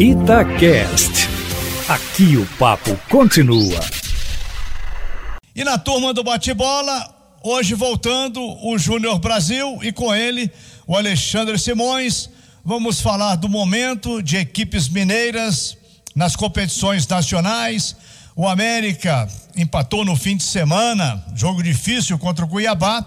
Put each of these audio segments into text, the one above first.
Itacast. Aqui o papo continua. E na turma do bate-bola, hoje voltando o Júnior Brasil e com ele o Alexandre Simões. Vamos falar do momento de equipes mineiras nas competições nacionais. O América empatou no fim de semana, jogo difícil contra o Cuiabá.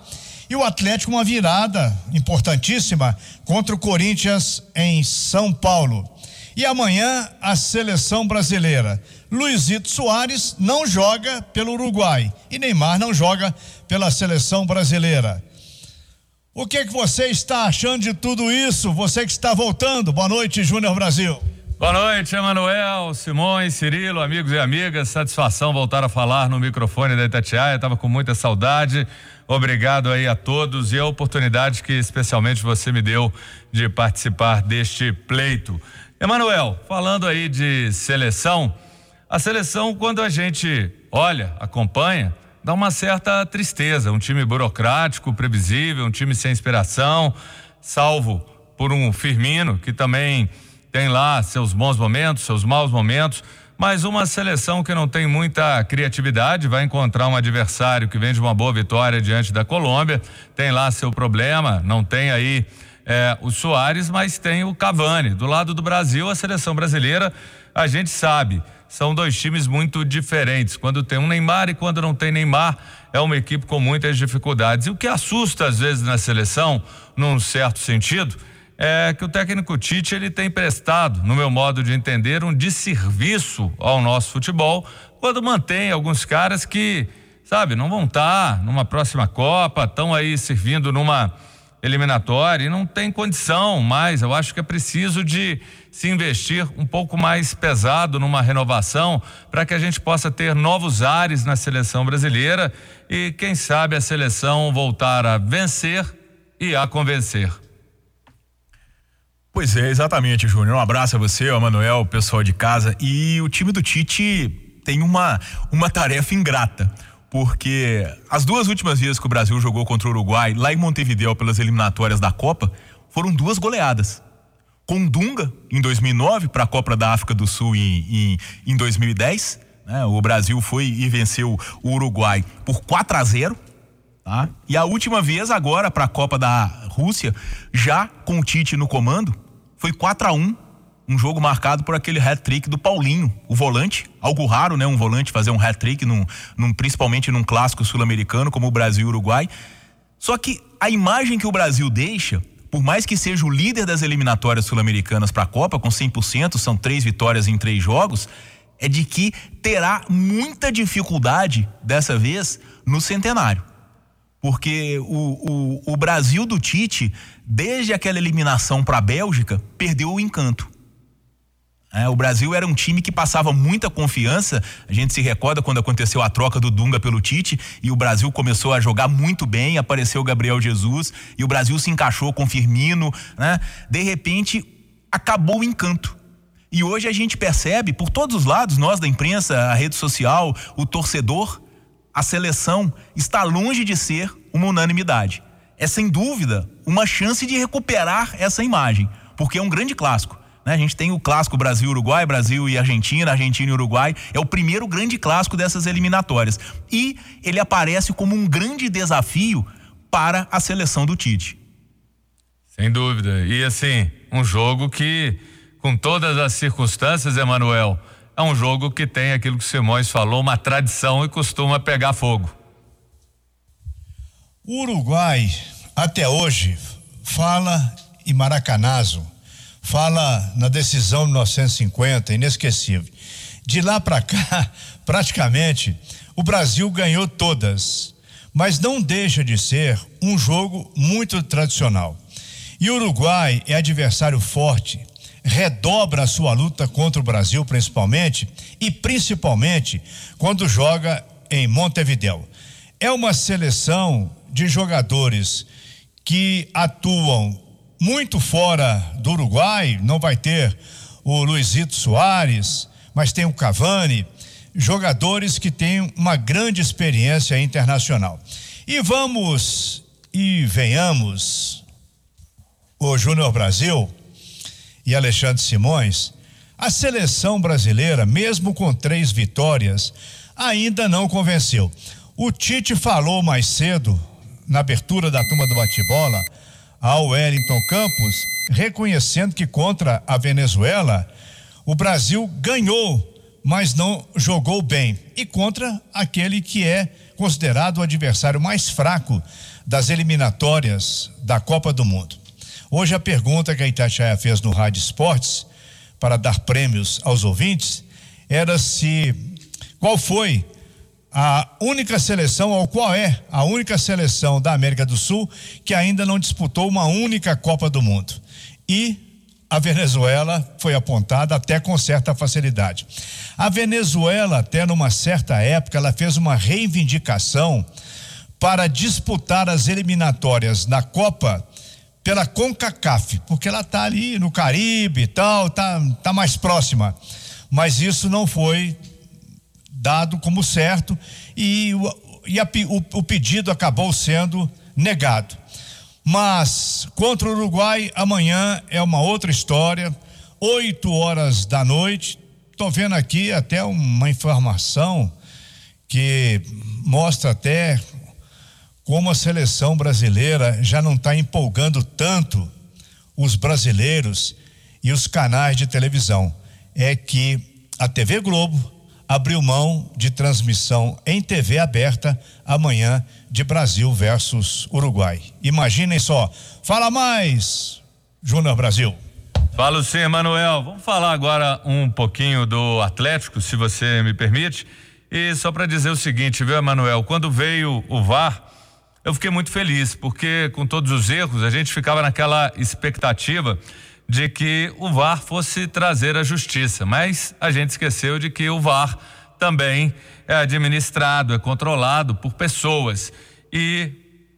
E o Atlético, uma virada importantíssima contra o Corinthians em São Paulo. E amanhã, a seleção brasileira. Luizito Soares não joga pelo Uruguai e Neymar não joga pela seleção brasileira. O que, que você está achando de tudo isso? Você que está voltando. Boa noite, Júnior Brasil. Boa noite, Emanuel, Simões, Cirilo, amigos e amigas. Satisfação voltar a falar no microfone da Itatiaia. Estava com muita saudade. Obrigado aí a todos e a oportunidade que especialmente você me deu de participar deste pleito. Emanuel, falando aí de seleção, a seleção, quando a gente olha, acompanha, dá uma certa tristeza. Um time burocrático, previsível, um time sem inspiração, salvo por um Firmino, que também tem lá seus bons momentos, seus maus momentos. Mas uma seleção que não tem muita criatividade vai encontrar um adversário que vem de uma boa vitória diante da Colômbia, tem lá seu problema, não tem aí é, o Soares, mas tem o Cavani. Do lado do Brasil, a seleção brasileira, a gente sabe, são dois times muito diferentes. Quando tem um Neymar e quando não tem Neymar, é uma equipe com muitas dificuldades. E o que assusta às vezes na seleção, num certo sentido, é que o técnico Tite ele tem prestado, no meu modo de entender, um desserviço ao nosso futebol quando mantém alguns caras que, sabe, não vão estar tá numa próxima Copa, estão aí servindo numa eliminatória e não tem condição mais. Eu acho que é preciso de se investir um pouco mais pesado numa renovação para que a gente possa ter novos ares na seleção brasileira e, quem sabe, a seleção voltar a vencer e a convencer. Pois é, exatamente, Júnior. Um abraço a você, ao Manuel, o pessoal de casa. E o time do Tite tem uma, uma tarefa ingrata porque as duas últimas vezes que o Brasil jogou contra o Uruguai, lá em Montevideo, pelas eliminatórias da Copa, foram duas goleadas. Com Dunga, em 2009, para a Copa da África do Sul em, em, em 2010, né? o Brasil foi e venceu o Uruguai por 4 a 0 tá? E a última vez, agora, para a Copa da Rússia, já com o Tite no comando, foi 4 a 1 um jogo marcado por aquele hat-trick do Paulinho, o volante, algo raro, né, um volante fazer um hat-trick num, num, principalmente num clássico sul-americano como o Brasil e o Uruguai. Só que a imagem que o Brasil deixa, por mais que seja o líder das eliminatórias sul-americanas para a Copa com 100%, são três vitórias em três jogos, é de que terá muita dificuldade dessa vez no centenário. Porque o, o, o Brasil do Tite, desde aquela eliminação para a Bélgica, perdeu o encanto. É, o Brasil era um time que passava muita confiança. A gente se recorda quando aconteceu a troca do Dunga pelo Tite e o Brasil começou a jogar muito bem. Apareceu o Gabriel Jesus e o Brasil se encaixou com Firmino. Né? De repente, acabou o encanto. E hoje a gente percebe, por todos os lados, nós da imprensa, a rede social, o torcedor, a seleção está longe de ser uma unanimidade. É sem dúvida uma chance de recuperar essa imagem, porque é um grande clássico. Né? A gente tem o clássico Brasil-Uruguai, Brasil e Argentina, Argentina e Uruguai. É o primeiro grande clássico dessas eliminatórias. E ele aparece como um grande desafio para a seleção do Tite. Sem dúvida. E assim, um jogo que, com todas as circunstâncias, Emanuel, é um jogo que tem aquilo que o Simões falou, uma tradição e costuma pegar fogo. O Uruguai, até hoje, fala em Maracanazo fala na decisão de 1950, inesquecível. De lá para cá, praticamente, o Brasil ganhou todas, mas não deixa de ser um jogo muito tradicional. E o Uruguai é adversário forte, redobra a sua luta contra o Brasil, principalmente, e principalmente quando joga em Montevideo. É uma seleção de jogadores que atuam muito fora do Uruguai, não vai ter o Luizito Soares, mas tem o Cavani, jogadores que têm uma grande experiência internacional. E vamos e venhamos, o Júnior Brasil e Alexandre Simões, A seleção brasileira, mesmo com três vitórias, ainda não convenceu. O Tite falou mais cedo, na abertura da turma do bate-bola, ao Wellington Campos, reconhecendo que contra a Venezuela, o Brasil ganhou, mas não jogou bem. E contra aquele que é considerado o adversário mais fraco das eliminatórias da Copa do Mundo. Hoje a pergunta que a Itatiaia fez no Rádio Esportes para dar prêmios aos ouvintes era se qual foi a única seleção, ou qual é a única seleção da América do Sul que ainda não disputou uma única Copa do Mundo. E a Venezuela foi apontada até com certa facilidade. A Venezuela, até numa certa época, ela fez uma reivindicação para disputar as eliminatórias na Copa pela CONCACAF, porque ela está ali no Caribe e tal, tá, tá mais próxima. Mas isso não foi dado como certo e, o, e a, o, o pedido acabou sendo negado. Mas contra o Uruguai, amanhã é uma outra história, 8 horas da noite. Estou vendo aqui até uma informação que mostra até como a seleção brasileira já não está empolgando tanto os brasileiros e os canais de televisão. É que a TV Globo abriu mão de transmissão em TV aberta amanhã de Brasil versus Uruguai. Imaginem só. Fala mais, Júnior Brasil. Falo sim, Manuel. Vamos falar agora um pouquinho do Atlético, se você me permite. E só para dizer o seguinte, viu, Emanuel? Quando veio o VAR, eu fiquei muito feliz, porque com todos os erros, a gente ficava naquela expectativa de que o VAR fosse trazer a justiça, mas a gente esqueceu de que o VAR também é administrado, é controlado por pessoas e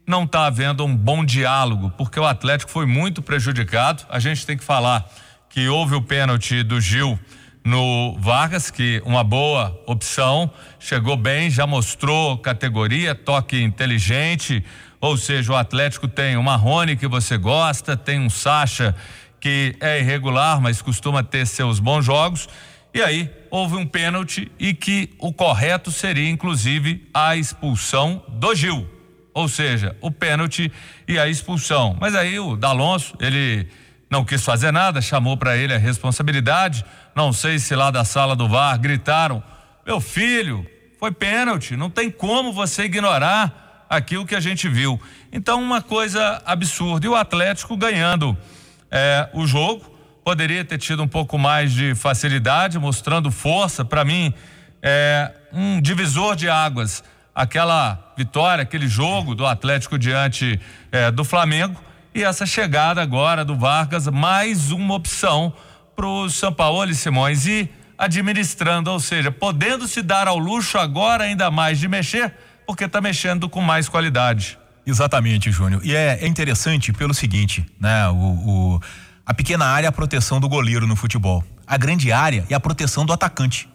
não está havendo um bom diálogo, porque o Atlético foi muito prejudicado. A gente tem que falar que houve o pênalti do Gil no Vargas, que uma boa opção, chegou bem, já mostrou categoria, toque inteligente, ou seja, o Atlético tem o Marrone que você gosta, tem um Sacha que é irregular, mas costuma ter seus bons jogos. E aí houve um pênalti e que o correto seria inclusive a expulsão do Gil. Ou seja, o pênalti e a expulsão. Mas aí o D'Alonso, ele não quis fazer nada, chamou para ele a responsabilidade. Não sei se lá da sala do VAR gritaram: meu filho, foi pênalti, não tem como você ignorar aquilo que a gente viu. Então, uma coisa absurda. E o Atlético ganhando é, o jogo, poderia ter tido um pouco mais de facilidade, mostrando força. Para mim, é um divisor de águas. Aquela vitória, aquele jogo do Atlético diante é, do Flamengo e essa chegada agora do Vargas, mais uma opção para o São Paulo e Simões e administrando, ou seja, podendo se dar ao luxo agora ainda mais de mexer, porque está mexendo com mais qualidade. Exatamente, Júnior. E é, é, interessante pelo seguinte, né? O, o, a pequena área é a proteção do goleiro no futebol. A grande área é a proteção do atacante.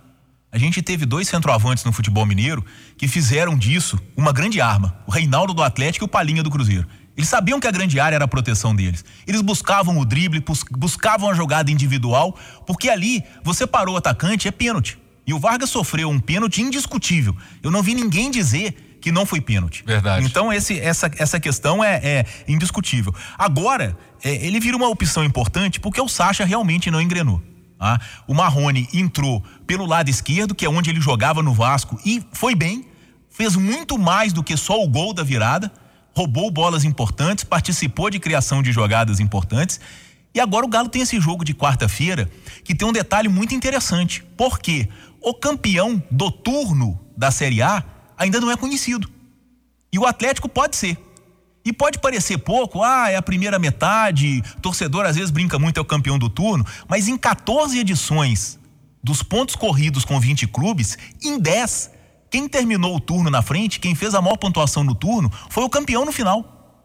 A gente teve dois centroavantes no futebol mineiro que fizeram disso uma grande arma. O Reinaldo do Atlético e o Palinha do Cruzeiro. Eles sabiam que a grande área era a proteção deles. Eles buscavam o drible, buscavam a jogada individual, porque ali você parou o atacante, é pênalti. E o Vargas sofreu um pênalti indiscutível. Eu não vi ninguém dizer que não foi pênalti. Verdade. Então esse, essa, essa questão é, é indiscutível. Agora, é, ele vira uma opção importante porque o Sacha realmente não engrenou. Ah, o Marrone entrou pelo lado esquerdo, que é onde ele jogava no Vasco, e foi bem, fez muito mais do que só o gol da virada roubou bolas importantes, participou de criação de jogadas importantes. E agora o Galo tem esse jogo de quarta-feira que tem um detalhe muito interessante. Porque o campeão do turno da Série A ainda não é conhecido. E o Atlético pode ser. E pode parecer pouco, ah, é a primeira metade, torcedor às vezes brinca muito, é o campeão do turno, mas em 14 edições dos pontos corridos com 20 clubes, em 10 quem terminou o turno na frente, quem fez a maior pontuação no turno, foi o campeão no final.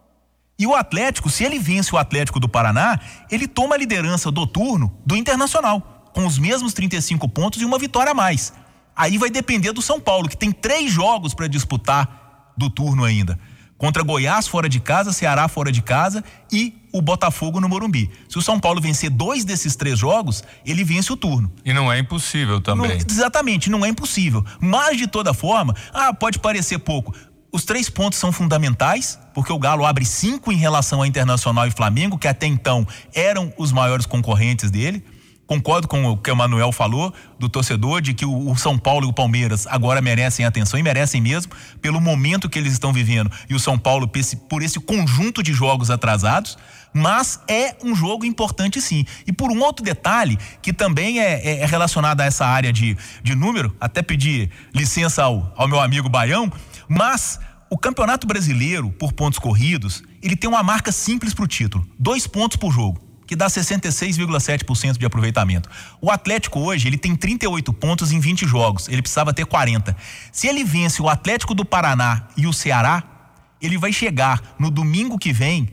E o Atlético, se ele vence o Atlético do Paraná, ele toma a liderança do turno do Internacional, com os mesmos 35 pontos e uma vitória a mais. Aí vai depender do São Paulo, que tem três jogos para disputar do turno ainda. Contra Goiás fora de casa, Ceará fora de casa e o Botafogo no Morumbi. Se o São Paulo vencer dois desses três jogos, ele vence o turno. E não é impossível também. Não, exatamente, não é impossível. Mas de toda forma, ah, pode parecer pouco. Os três pontos são fundamentais, porque o Galo abre cinco em relação a Internacional e Flamengo, que até então eram os maiores concorrentes dele. Concordo com o que o Manuel falou do torcedor de que o, São Paulo e o Palmeiras agora merecem atenção e merecem mesmo pelo momento que eles estão vivendo e o São Paulo por esse conjunto de jogos atrasados, mas é um jogo importante sim. E por um outro detalhe que também é, é, é relacionado a essa área de, de número, até pedir licença ao, ao meu amigo Baião, mas o Campeonato Brasileiro, por pontos corridos, ele tem uma marca simples para o título: dois pontos por jogo que dá 66,7% de aproveitamento. O Atlético hoje, ele tem 38 pontos em 20 jogos, ele precisava ter 40. Se ele vence o Atlético do Paraná e o Ceará, ele vai chegar no domingo que vem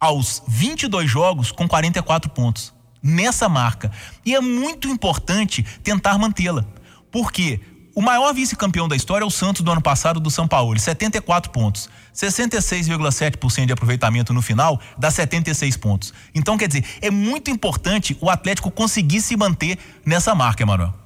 aos 22 jogos com 44 pontos. Nessa marca. E é muito importante tentar mantê-la. Por quê? O maior vice-campeão da história é o Santos do ano passado do São Paulo, 74 pontos. 66,7% de aproveitamento no final dá 76 pontos. Então, quer dizer, é muito importante o Atlético conseguir se manter nessa marca, Emanuel.